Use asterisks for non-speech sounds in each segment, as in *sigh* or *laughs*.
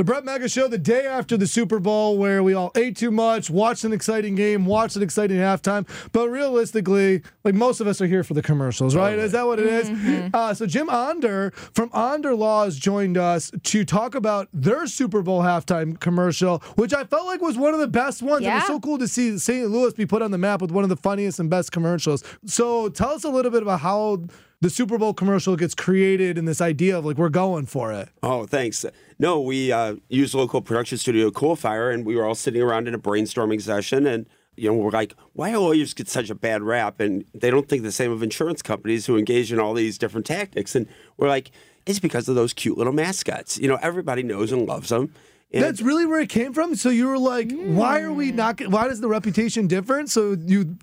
The Bret Mega Show, the day after the Super Bowl, where we all ate too much, watched an exciting game, watched an exciting halftime. But realistically, like most of us are here for the commercials, right? Is that what it is? Uh, so Jim Onder from Onder Laws joined us to talk about their Super Bowl halftime commercial, which I felt like was one of the best ones. Yeah. It was so cool to see St. Louis be put on the map with one of the funniest and best commercials. So tell us a little bit about how the Super Bowl commercial gets created and this idea of like we're going for it. Oh, thanks. No, we uh, used local production studio Coolfire, and we were all sitting around in a brainstorming session, and you know, we're like, why do lawyers get such a bad rap? And they don't think the same of insurance companies who engage in all these different tactics. And we're like, it's because of those cute little mascots. You know, everybody knows and loves them. And That's really where it came from. So you were like, why are we not? Why does the reputation different? So you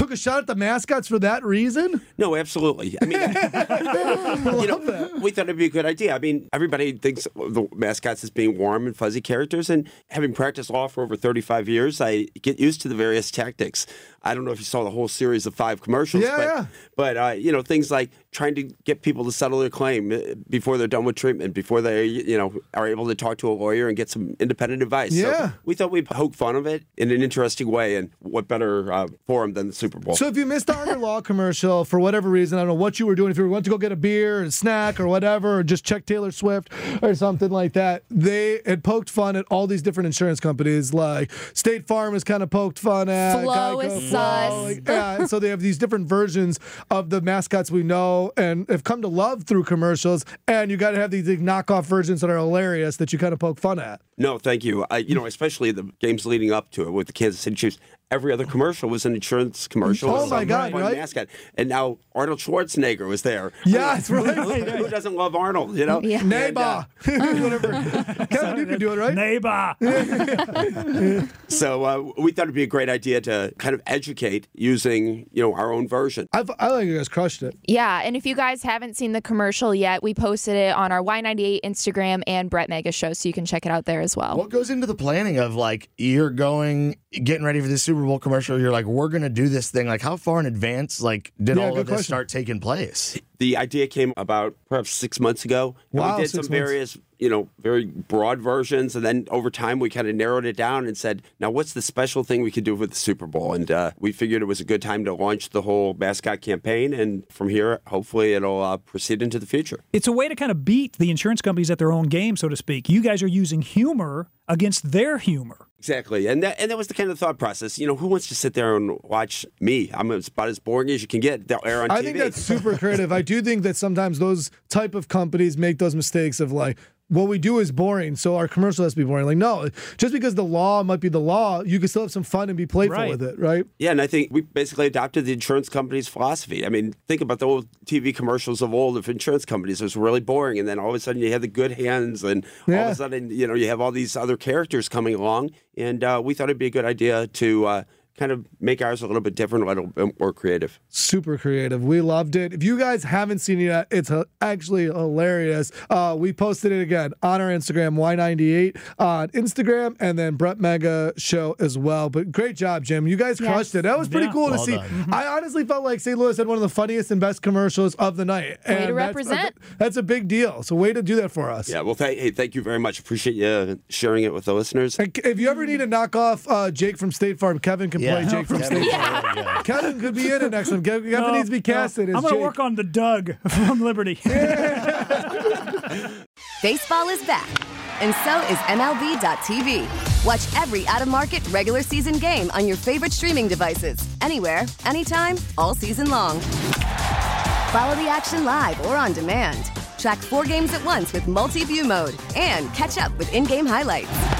took a shot at the mascots for that reason. No, absolutely. I mean, *laughs* you know, we thought it'd be a good idea. I mean, everybody thinks the mascots as being warm and fuzzy characters, and having practiced law for over 35 years, I get used to the various tactics. I don't know if you saw the whole series of five commercials, Yeah, but, yeah. but uh, you know, things like trying to get people to settle their claim uh, before they're done with treatment, before they, you know, are able to talk to a lawyer and get some independent advice. Yeah. So we thought we'd poke fun of it in an interesting way, and what better uh, forum than the Super Bowl? So if you missed the Onder Law commercial for whatever reason, I don't know what you were doing. If you went to go get a beer, a snack, or whatever, or just check Taylor Swift or something like that, they had poked fun at all these different insurance companies. Like State Farm has kind of poked fun at Flo Geico, is Flo, sus. like, yeah, so they have these different versions of the mascots we know and have come to love through commercials. And you got to have these like, knockoff versions that are hilarious that you kind of poke fun at. No, thank you. I, you know, especially the games leading up to it with the Kansas City Chiefs. Every other commercial was an insurance commercial. Oh my God, fun right? Mascot. And now Arnold Schwarzenegger was there. Yeah, that's right. Who, *laughs* who doesn't love Arnold? You know. Yeah. And, uh, Neighbor. *laughs* Whatever. *laughs* Kevin, you can do it, right? Neighbor. so uh, we thought it'd be a great idea to kind of educate using you know our own version. I, I think you guys crushed it. Yeah, and if you guys haven't seen the commercial yet, we posted it on our Y98 Instagram and Bret Mega Show, so you can check it out there as well. What goes into the planning of like you're going getting ready for this Super Bowl commercial? You're like, we're gonna do this thing. Like, how far in advance like did Yeah, all of this question. start taking place? The idea came about perhaps six months ago. And Wow, we did six some months. various, you know, very broad versions. And then over time, we kind of narrowed it down and said, now what's the special thing we could do with the Super Bowl? And uh, we figured it was a good time to launch the whole mascot campaign. And from here, hopefully, it'll uh, proceed into the future. It's a way to kind of beat the insurance companies at their own game, so to speak. You guys are using humor against their humor. Exactly. And that, and that was the kind of thought process. You know, who wants to sit there and watch me? I'm about as boring as you can get. They'll air on I TV. think that's super creative. I do think that sometimes those type of companies make those mistakes of like, what we do is boring, so our commercial has to be boring. Like, no, just because the law might be the law, you can still have some fun and be playful Right. with it, right? Yeah, and I think we basically adopted the insurance company's philosophy. I mean, think about the old TV commercials of old of insurance companies. It was really boring, and then all of a sudden you had the good hands, and all of a sudden you know you have all these other characters coming along, and uh, we thought it'd be a good idea to uh, kind of make ours a little bit different, a little bit more creative. Super creative. We loved it. If you guys haven't seen it yet, it's uh, actually hilarious. Uh, we posted it again on our Instagram, Y98 on Instagram, and then Bret Mega Show as well. But great job, Jim. You guys crushed it. That was pretty Yeah. cool to see. done. I honestly felt like St. Louis had one of the funniest and best commercials of the night. Way to And that's a- represent. That's a big deal. So, way to do that for us. Yeah, well, th- hey, thank you very much. Appreciate you sharing it with the listeners. And If you ever need a knockoff uh, Jake from State Farm, Kevin can play Jake from State Farm. Kevin could be in it next time. Kevin, Kevin No, needs to be casted as I'm going to work on the Doug *laughs* from Liberty. *laughs* Baseball is back, and so is MLB.tv. Watch every out of market regular season game on your favorite streaming devices, anywhere, anytime, all season long. Follow the action live or on demand. Track four games at once with multi view mode and catch up with in game highlights.